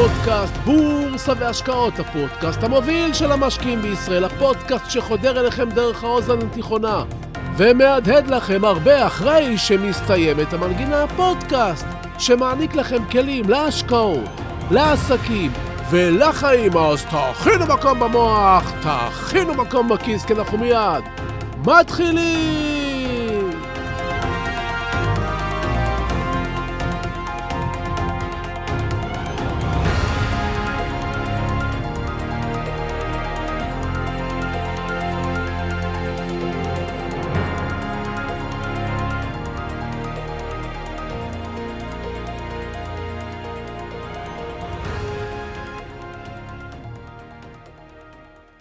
פודקאסט בורסה והשקעות, הפודקאסט המוביל של המשקיעים בישראל, הפודקאסט שחודר אליכם דרך האוזן התיכונה ומהדהד לכם הרבה אחרי שמסתיימת המנגינה הפודקאסט שמעניק לכם כלים להשקעות, לעסקים ולחיים, אז תכינו מקום במוח, תכינו מקום בכיס, כי אנחנו מיד מתחילים!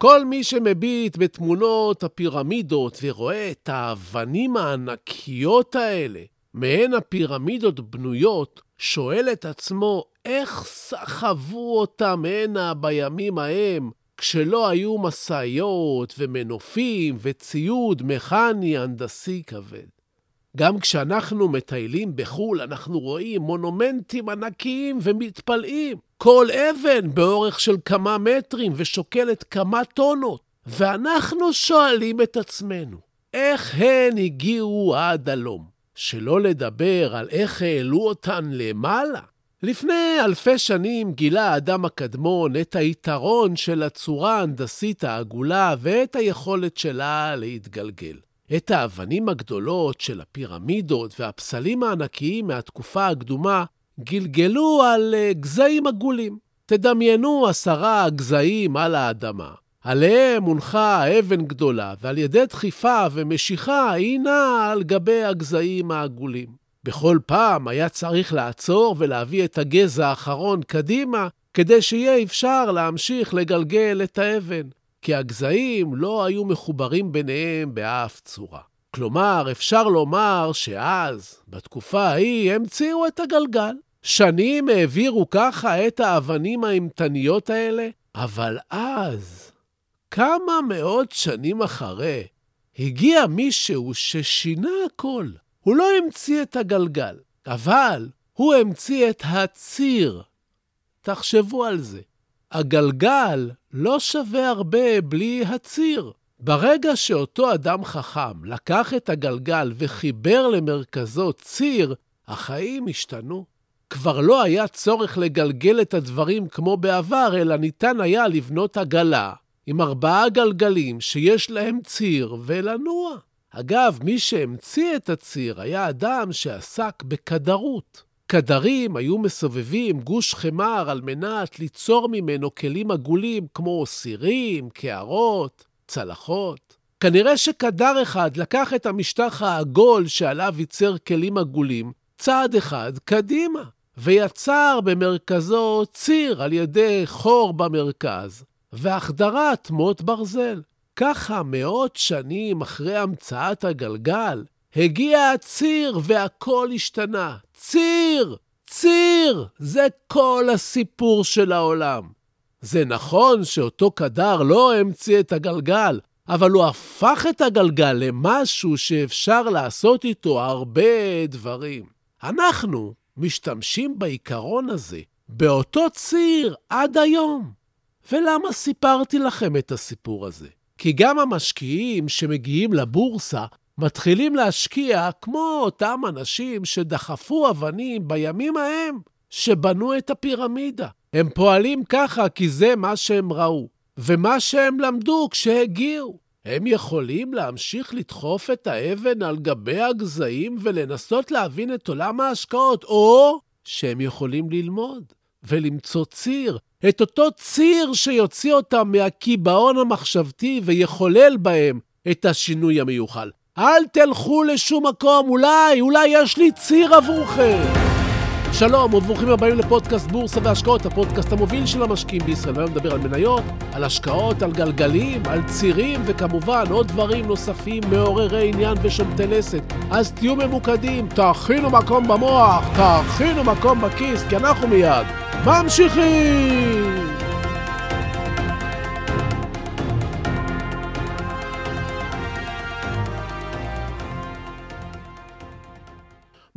כל מי שמביט בתמונות הפירמידות ורואה את האבנים הענקיות האלה, מהן הפירמידות בנויות, שואל את עצמו איך סחבו אותם הנה בימים ההם, כשלא היו משאיות ומנופים וציוד מכני הנדסי כבד. גם כשאנחנו מטיילים בחו"ל, אנחנו רואים מונומנטים ענקיים ומתפלאים. כל אבן באורך של כמה מטרים ושוקלת כמה טונות. ואנחנו שואלים את עצמנו, איך הן הגיעו עד הלום? שלא לדבר על איך העלו אותן למעלה. לפני אלפי שנים גילה האדם הקדמון את היתרון של הצורה ההנדסית העגולה ואת היכולת שלה להתגלגל. את האבנים הגדולות של הפירמידות והפסלים הענקיים מהתקופה הקדומה גלגלו על אה, גזעים עגולים. תדמיינו עשרה גזעים על האדמה. עליהם הונחה אבן גדולה, ועל ידי דחיפה ומשיכה היא נעה על גבי הגזעים העגולים. בכל פעם היה צריך לעצור ולהביא את הגזע האחרון קדימה, כדי שיהיה אפשר להמשיך לגלגל את האבן. כי הגזעים לא היו מחוברים ביניהם באף צורה. כלומר, אפשר לומר שאז, בתקופה ההיא, המציאו את הגלגל. שנים העבירו ככה את האבנים האימתניות האלה, אבל אז, כמה מאות שנים אחרי, הגיע מישהו ששינה הכל. הוא לא המציא את הגלגל, אבל הוא המציא את הציר. תחשבו על זה. הגלגל לא שווה הרבה בלי הציר. ברגע שאותו אדם חכם לקח את הגלגל וחיבר למרכזו ציר, החיים השתנו. כבר לא היה צורך לגלגל את הדברים כמו בעבר, אלא ניתן היה לבנות עגלה עם ארבעה גלגלים שיש להם ציר ולנוע. אגב, מי שהמציא את הציר היה אדם שעסק בכדרות. קדרים היו מסובבים גוש חמר על מנת ליצור ממנו כלים עגולים כמו סירים, קערות, צלחות. כנראה שקדר אחד לקח את המשטח העגול שעליו ייצר כלים עגולים צעד אחד קדימה, ויצר במרכזו ציר על ידי חור במרכז, והחדרת מוט ברזל. ככה, מאות שנים אחרי המצאת הגלגל, הגיע הציר והכל השתנה. ציר! ציר! זה כל הסיפור של העולם. זה נכון שאותו קדר לא המציא את הגלגל, אבל הוא הפך את הגלגל למשהו שאפשר לעשות איתו הרבה דברים. אנחנו משתמשים בעיקרון הזה, באותו ציר, עד היום. ולמה סיפרתי לכם את הסיפור הזה? כי גם המשקיעים שמגיעים לבורסה מתחילים להשקיע כמו אותם אנשים שדחפו אבנים בימים ההם, שבנו את הפירמידה. הם פועלים ככה כי זה מה שהם ראו, ומה שהם למדו כשהגיעו. הם יכולים להמשיך לדחוף את האבן על גבי הגזעים ולנסות להבין את עולם ההשקעות, או שהם יכולים ללמוד ולמצוא ציר, את אותו ציר שיוציא אותם מהקיבעון המחשבתי ויחולל בהם את השינוי המיוחל. אל תלכו לשום מקום, אולי, אולי יש לי ציר עבורכם. שלום וברוכים הבאים לפודקאסט בורסה והשקעות, הפודקאסט המוביל של המשקיעים בישראל. היום נדבר על מניות, על השקעות, על גלגלים, על צירים, וכמובן עוד דברים נוספים מעוררי עניין ושומטי לסת. אז תהיו ממוקדים, תכינו מקום במוח, תכינו מקום בכיס, כי אנחנו מיד ממשיכים!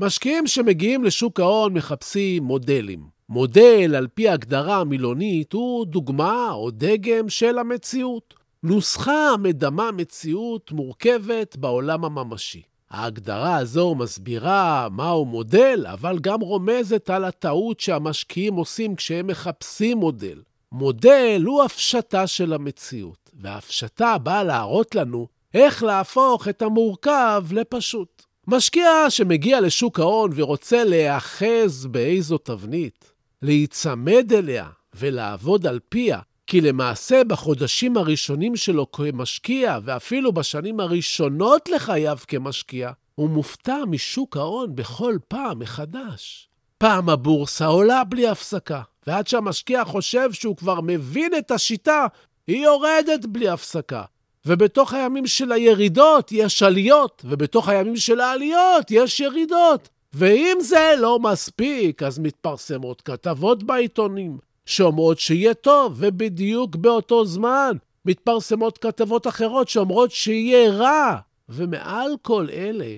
משקיעים שמגיעים לשוק ההון מחפשים מודלים. מודל, על פי הגדרה המילונית, הוא דוגמה או דגם של המציאות. נוסחה המדמה מציאות מורכבת בעולם הממשי. ההגדרה הזו מסבירה מהו מודל, אבל גם רומזת על הטעות שהמשקיעים עושים כשהם מחפשים מודל. מודל הוא הפשטה של המציאות, וההפשטה באה להראות לנו איך להפוך את המורכב לפשוט. משקיע שמגיע לשוק ההון ורוצה להיאחז באיזו תבנית, להיצמד אליה ולעבוד על פיה, כי למעשה בחודשים הראשונים שלו כמשקיע, ואפילו בשנים הראשונות לחייו כמשקיע, הוא מופתע משוק ההון בכל פעם מחדש. פעם הבורסה עולה בלי הפסקה, ועד שהמשקיע חושב שהוא כבר מבין את השיטה, היא יורדת בלי הפסקה. ובתוך הימים של הירידות יש עליות, ובתוך הימים של העליות יש ירידות. ואם זה לא מספיק, אז מתפרסמות כתבות בעיתונים שאומרות שיהיה טוב, ובדיוק באותו זמן מתפרסמות כתבות אחרות שאומרות שיהיה רע. ומעל כל אלה,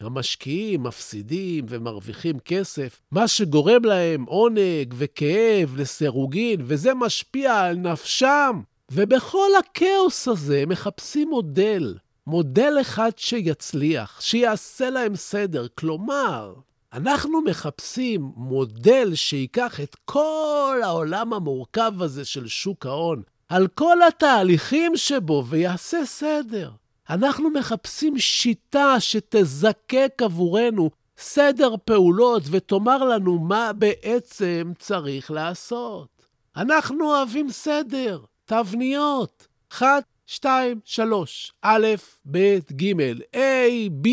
המשקיעים מפסידים ומרוויחים כסף, מה שגורם להם עונג וכאב לסירוגין, וזה משפיע על נפשם. ובכל הכאוס הזה מחפשים מודל, מודל אחד שיצליח, שיעשה להם סדר. כלומר, אנחנו מחפשים מודל שייקח את כל העולם המורכב הזה של שוק ההון, על כל התהליכים שבו, ויעשה סדר. אנחנו מחפשים שיטה שתזקק עבורנו סדר פעולות ותאמר לנו מה בעצם צריך לעשות. אנחנו אוהבים סדר. תבניות. אחת, שתיים, שלוש. א', ב', ג', A, B,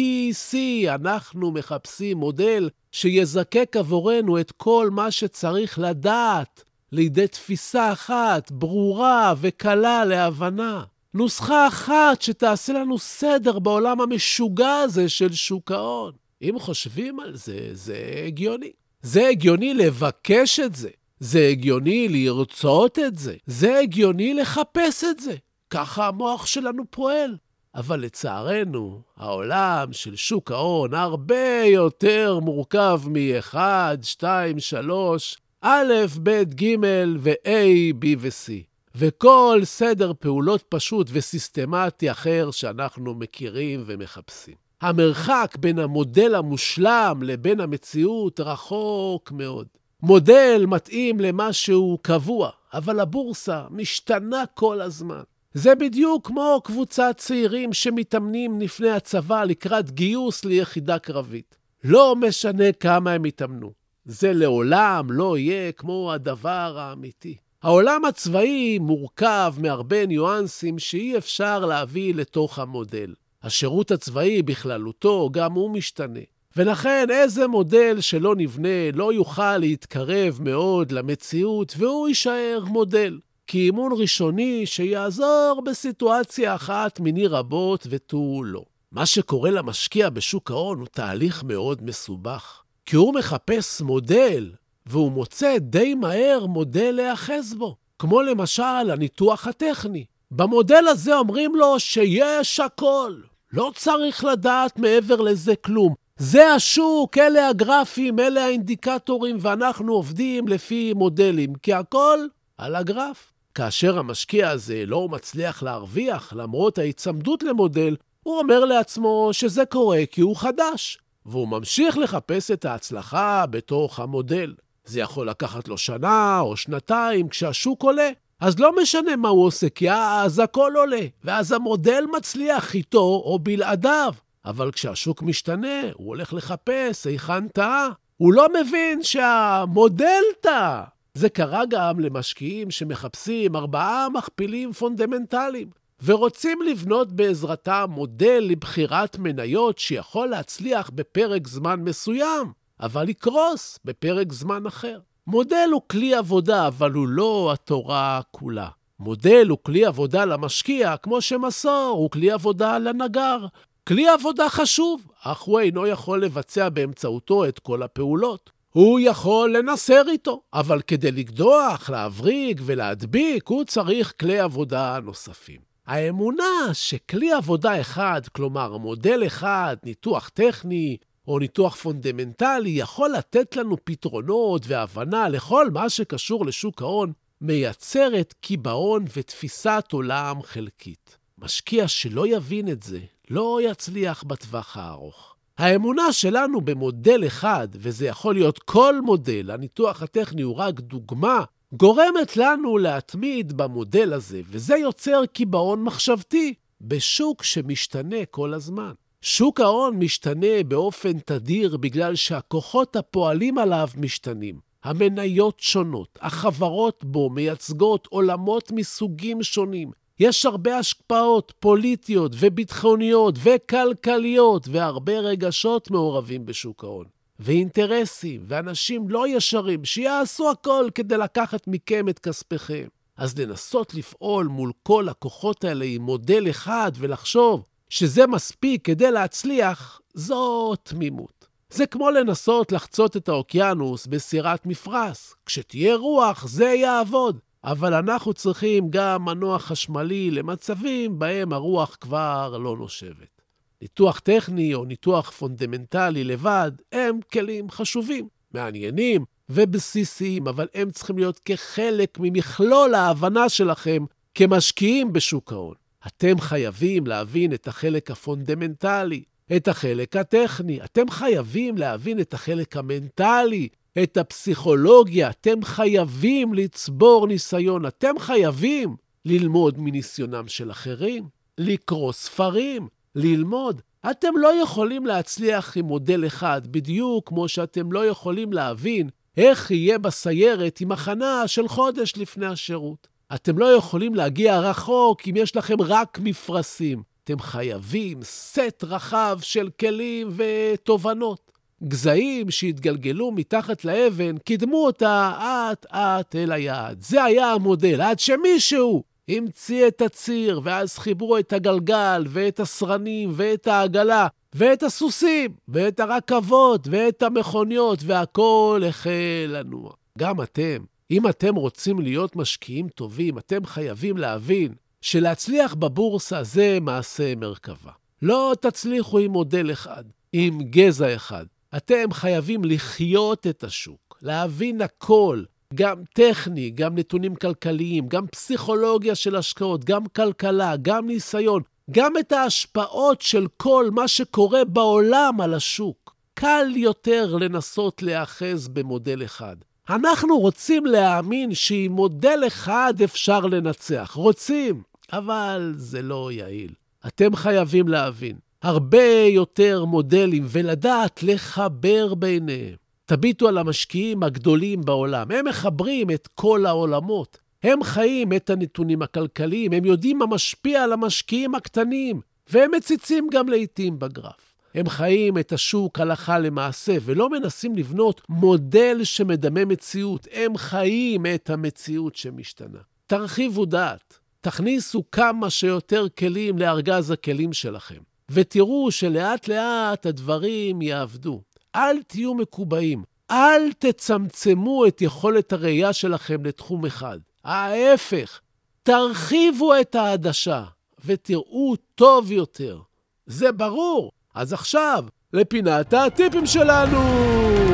C. אנחנו מחפשים מודל שיזקק עבורנו את כל מה שצריך לדעת, לידי תפיסה אחת, ברורה וקלה להבנה. נוסחה אחת שתעשה לנו סדר בעולם המשוגע הזה של שוק ההון. אם חושבים על זה, זה הגיוני. זה הגיוני לבקש את זה. זה הגיוני לרצות את זה. זה הגיוני לחפש את זה. ככה המוח שלנו פועל. אבל לצערנו, העולם של שוק ההון הרבה יותר מורכב מ-1, 2, 3, א', ב', ג' ו-A, B ו-C. וכל סדר פעולות פשוט וסיסטמטי אחר שאנחנו מכירים ומחפשים. המרחק בין המודל המושלם לבין המציאות רחוק מאוד. מודל מתאים למשהו קבוע, אבל הבורסה משתנה כל הזמן. זה בדיוק כמו קבוצת צעירים שמתאמנים לפני הצבא לקראת גיוס ליחידה קרבית. לא משנה כמה הם יתאמנו. זה לעולם לא יהיה כמו הדבר האמיתי. העולם הצבאי מורכב מהרבה ניואנסים שאי אפשר להביא לתוך המודל. השירות הצבאי בכללותו, גם הוא משתנה. ולכן איזה מודל שלא נבנה לא יוכל להתקרב מאוד למציאות, והוא יישאר מודל. כי אימון ראשוני שיעזור בסיטואציה אחת מיני רבות ותו לא. מה שקורה למשקיע בשוק ההון הוא תהליך מאוד מסובך. כי הוא מחפש מודל, והוא מוצא די מהר מודל להיאחז בו. כמו למשל הניתוח הטכני. במודל הזה אומרים לו שיש הכל. לא צריך לדעת מעבר לזה כלום. זה השוק, אלה הגרפים, אלה האינדיקטורים, ואנחנו עובדים לפי מודלים, כי הכל על הגרף. כאשר המשקיע הזה לא מצליח להרוויח למרות ההיצמדות למודל, הוא אומר לעצמו שזה קורה כי הוא חדש, והוא ממשיך לחפש את ההצלחה בתוך המודל. זה יכול לקחת לו שנה או שנתיים כשהשוק עולה. אז לא משנה מה הוא עושה, כי אז הכל עולה, ואז המודל מצליח איתו או בלעדיו. אבל כשהשוק משתנה, הוא הולך לחפש היכן טעה. הוא לא מבין שהמודל טעה. זה קרה גם למשקיעים שמחפשים ארבעה מכפילים פונדמנטליים, ורוצים לבנות בעזרתם מודל לבחירת מניות שיכול להצליח בפרק זמן מסוים, אבל יקרוס בפרק זמן אחר. מודל הוא כלי עבודה, אבל הוא לא התורה כולה. מודל הוא כלי עבודה למשקיע, כמו שמסור הוא כלי עבודה לנגר. כלי עבודה חשוב, אך הוא אינו יכול לבצע באמצעותו את כל הפעולות. הוא יכול לנסר איתו, אבל כדי לקדוח, להבריג ולהדביק, הוא צריך כלי עבודה נוספים. האמונה שכלי עבודה אחד, כלומר מודל אחד, ניתוח טכני, או ניתוח פונדמנטלי יכול לתת לנו פתרונות והבנה לכל מה שקשור לשוק ההון, מייצרת קיבעון ותפיסת עולם חלקית. משקיע שלא יבין את זה, לא יצליח בטווח הארוך. האמונה שלנו במודל אחד, וזה יכול להיות כל מודל, הניתוח הטכני הוא רק דוגמה, גורמת לנו להתמיד במודל הזה, וזה יוצר קיבעון מחשבתי בשוק שמשתנה כל הזמן. שוק ההון משתנה באופן תדיר בגלל שהכוחות הפועלים עליו משתנים. המניות שונות, החברות בו מייצגות עולמות מסוגים שונים. יש הרבה השפעות פוליטיות וביטחוניות וכלכליות והרבה רגשות מעורבים בשוק ההון. ואינטרסים, ואנשים לא ישרים שיעשו הכל כדי לקחת מכם את כספיכם. אז לנסות לפעול מול כל הכוחות האלה עם מודל אחד ולחשוב שזה מספיק כדי להצליח, זו תמימות. זה כמו לנסות לחצות את האוקיינוס בסירת מפרש. כשתהיה רוח, זה יעבוד. אבל אנחנו צריכים גם מנוע חשמלי למצבים בהם הרוח כבר לא נושבת. ניתוח טכני או ניתוח פונדמנטלי לבד הם כלים חשובים, מעניינים ובסיסיים, אבל הם צריכים להיות כחלק ממכלול ההבנה שלכם כמשקיעים בשוק ההון. אתם חייבים להבין את החלק הפונדמנטלי, את החלק הטכני. אתם חייבים להבין את החלק המנטלי, את הפסיכולוגיה. אתם חייבים לצבור ניסיון. אתם חייבים ללמוד מניסיונם של אחרים, לקרוא ספרים, ללמוד. אתם לא יכולים להצליח עם מודל אחד, בדיוק כמו שאתם לא יכולים להבין איך יהיה בסיירת עם הכנה של חודש לפני השירות. אתם לא יכולים להגיע רחוק אם יש לכם רק מפרשים. אתם חייבים סט רחב של כלים ותובנות. גזעים שהתגלגלו מתחת לאבן, קידמו אותה אט-אט אל היעד. זה היה המודל, עד שמישהו המציא את הציר, ואז חיברו את הגלגל, ואת הסרנים, ואת העגלה, ואת הסוסים, ואת הרכבות, ואת המכוניות, והכול החל לנוע. גם אתם, אם אתם רוצים להיות משקיעים טובים, אתם חייבים להבין שלהצליח בבורסה זה מעשה מרכבה. לא תצליחו עם מודל אחד, עם גזע אחד. אתם חייבים לחיות את השוק, להבין הכל, גם טכני, גם נתונים כלכליים, גם פסיכולוגיה של השקעות, גם כלכלה, גם ניסיון, גם את ההשפעות של כל מה שקורה בעולם על השוק. קל יותר לנסות להיאחז במודל אחד. אנחנו רוצים להאמין שעם מודל אחד אפשר לנצח. רוצים, אבל זה לא יעיל. אתם חייבים להבין, הרבה יותר מודלים ולדעת לחבר ביניהם. תביטו על המשקיעים הגדולים בעולם, הם מחברים את כל העולמות. הם חיים את הנתונים הכלכליים, הם יודעים מה משפיע על המשקיעים הקטנים, והם מציצים גם לעיתים בגרף. הם חיים את השוק הלכה למעשה, ולא מנסים לבנות מודל שמדמה מציאות, הם חיים את המציאות שמשתנה. תרחיבו דעת, תכניסו כמה שיותר כלים לארגז הכלים שלכם, ותראו שלאט-לאט הדברים יעבדו. אל תהיו מקובעים, אל תצמצמו את יכולת הראייה שלכם לתחום אחד. ההפך, תרחיבו את העדשה ותראו טוב יותר. זה ברור. אז עכשיו, לפינת הטיפים שלנו!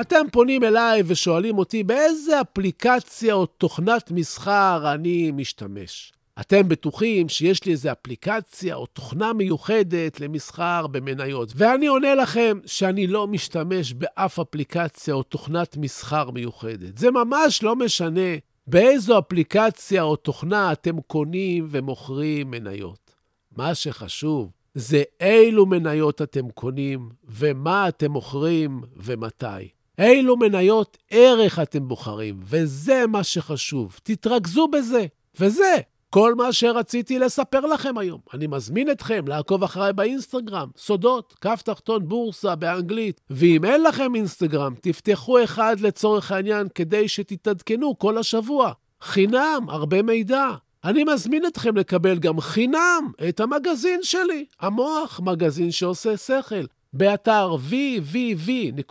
אתם פונים אליי ושואלים אותי באיזה אפליקציה או תוכנת מסחר אני משתמש. אתם בטוחים שיש לי איזו אפליקציה או תוכנה מיוחדת למסחר במניות, ואני עונה לכם שאני לא משתמש באף אפליקציה או תוכנת מסחר מיוחדת. זה ממש לא משנה באיזו אפליקציה או תוכנה אתם קונים ומוכרים מניות. מה שחשוב זה אילו מניות אתם קונים ומה אתם מוכרים ומתי. אילו מניות ערך אתם בוחרים, וזה מה שחשוב. תתרכזו בזה, וזה כל מה שרציתי לספר לכם היום. אני מזמין אתכם לעקוב אחריי באינסטגרם, סודות, כף תחתון בורסה באנגלית. ואם אין לכם אינסטגרם, תפתחו אחד לצורך העניין כדי שתתעדכנו כל השבוע. חינם, הרבה מידע. אני מזמין אתכם לקבל גם חינם את המגזין שלי, המוח, מגזין שעושה שכל. באתר www.co.il.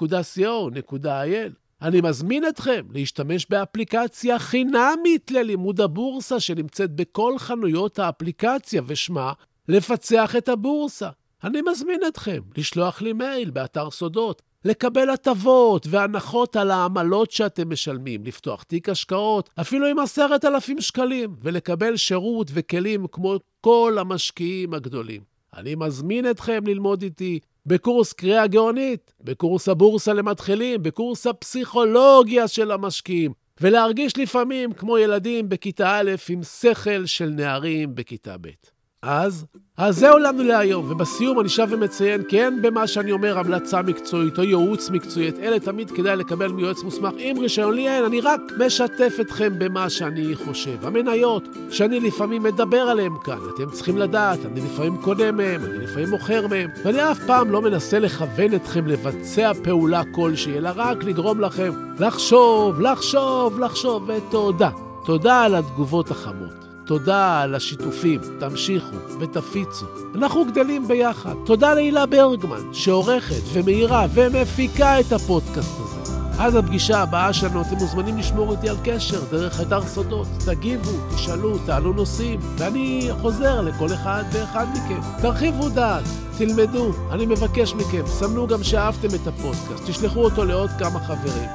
אני מזמין אתכם להשתמש באפליקציה חינמית ללימוד הבורסה שנמצאת בכל חנויות האפליקציה ושמה לפצח את הבורסה. אני מזמין אתכם לשלוח לי מייל באתר סודות, לקבל הטבות והנחות על העמלות שאתם משלמים, לפתוח תיק השקעות, אפילו עם עשרת אלפים שקלים, ולקבל שירות וכלים כמו כל המשקיעים הגדולים. אני מזמין אתכם ללמוד איתי בקורס קריאה גאונית, בקורס הבורסה למתחילים, בקורס הפסיכולוגיה של המשקיעים, ולהרגיש לפעמים כמו ילדים בכיתה א' עם שכל של נערים בכיתה ב'. אז, אז זהו לנו להיום, ובסיום אני שב ומציין כי אין במה שאני אומר המלצה מקצועית או ייעוץ מקצועי, את אלה תמיד כדאי לקבל מיועץ מוסמך עם רישיון, לי אין, אני רק משתף אתכם במה שאני חושב. המניות שאני לפעמים מדבר עליהן כאן, אתם צריכים לדעת, אני לפעמים קונה מהן, אני לפעמים מוכר מהן, ואני אף פעם לא מנסה לכוון אתכם לבצע פעולה כלשהי, אלא רק לגרום לכם לחשוב, לחשוב, לחשוב, ותודה. תודה על התגובות החמות. תודה על השיתופים, תמשיכו ותפיצו. אנחנו גדלים ביחד. תודה להילה ברגמן, שעורכת ומאירה ומפיקה את הפודקאסט הזה. עד הפגישה הבאה שלנו אתם מוזמנים לשמור איתי על קשר דרך אתר סודות. תגיבו, תשאלו, תעלו נושאים, ואני חוזר לכל אחד ואחד מכם. תרחיבו דעת, תלמדו, אני מבקש מכם, סמנו גם שאהבתם את הפודקאסט, תשלחו אותו לעוד כמה חברים.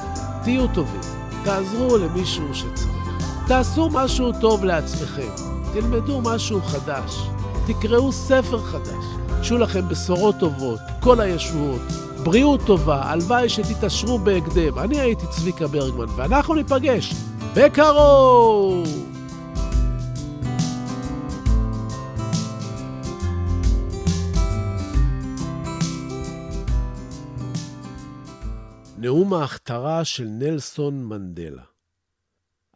תהיו טובים, תעזרו למישהו שצריך. תעשו משהו טוב לעצמכם, תלמדו משהו חדש, תקראו ספר חדש, שיהיו לכם בשורות טובות, כל הישועות, בריאות טובה, הלוואי שתתעשרו בהקדם. אני הייתי צביקה ברגמן, ואנחנו ניפגש בקרוב! נאום ההכתרה של נלסון מנדלה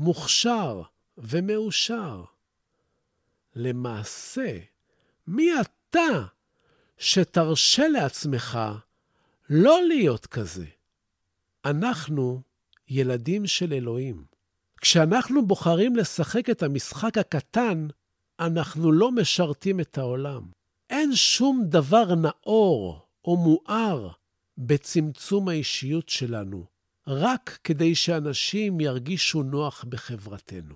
מוכשר ומאושר. למעשה, מי אתה שתרשה לעצמך לא להיות כזה? אנחנו ילדים של אלוהים. כשאנחנו בוחרים לשחק את המשחק הקטן, אנחנו לא משרתים את העולם. אין שום דבר נאור או מואר בצמצום האישיות שלנו, רק כדי שאנשים ירגישו נוח בחברתנו.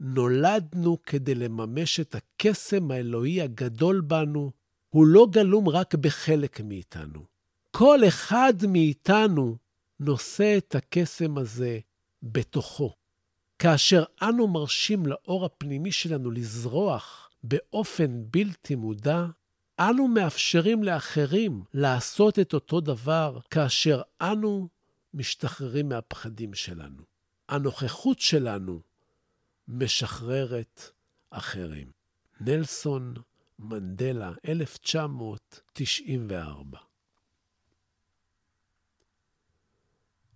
נולדנו כדי לממש את הקסם האלוהי הגדול בנו, הוא לא גלום רק בחלק מאיתנו. כל אחד מאיתנו נושא את הקסם הזה בתוכו. כאשר אנו מרשים לאור הפנימי שלנו לזרוח באופן בלתי מודע, אנו מאפשרים לאחרים לעשות את אותו דבר כאשר אנו משתחררים מהפחדים שלנו. הנוכחות שלנו משחררת אחרים. נלסון מנדלה, 1994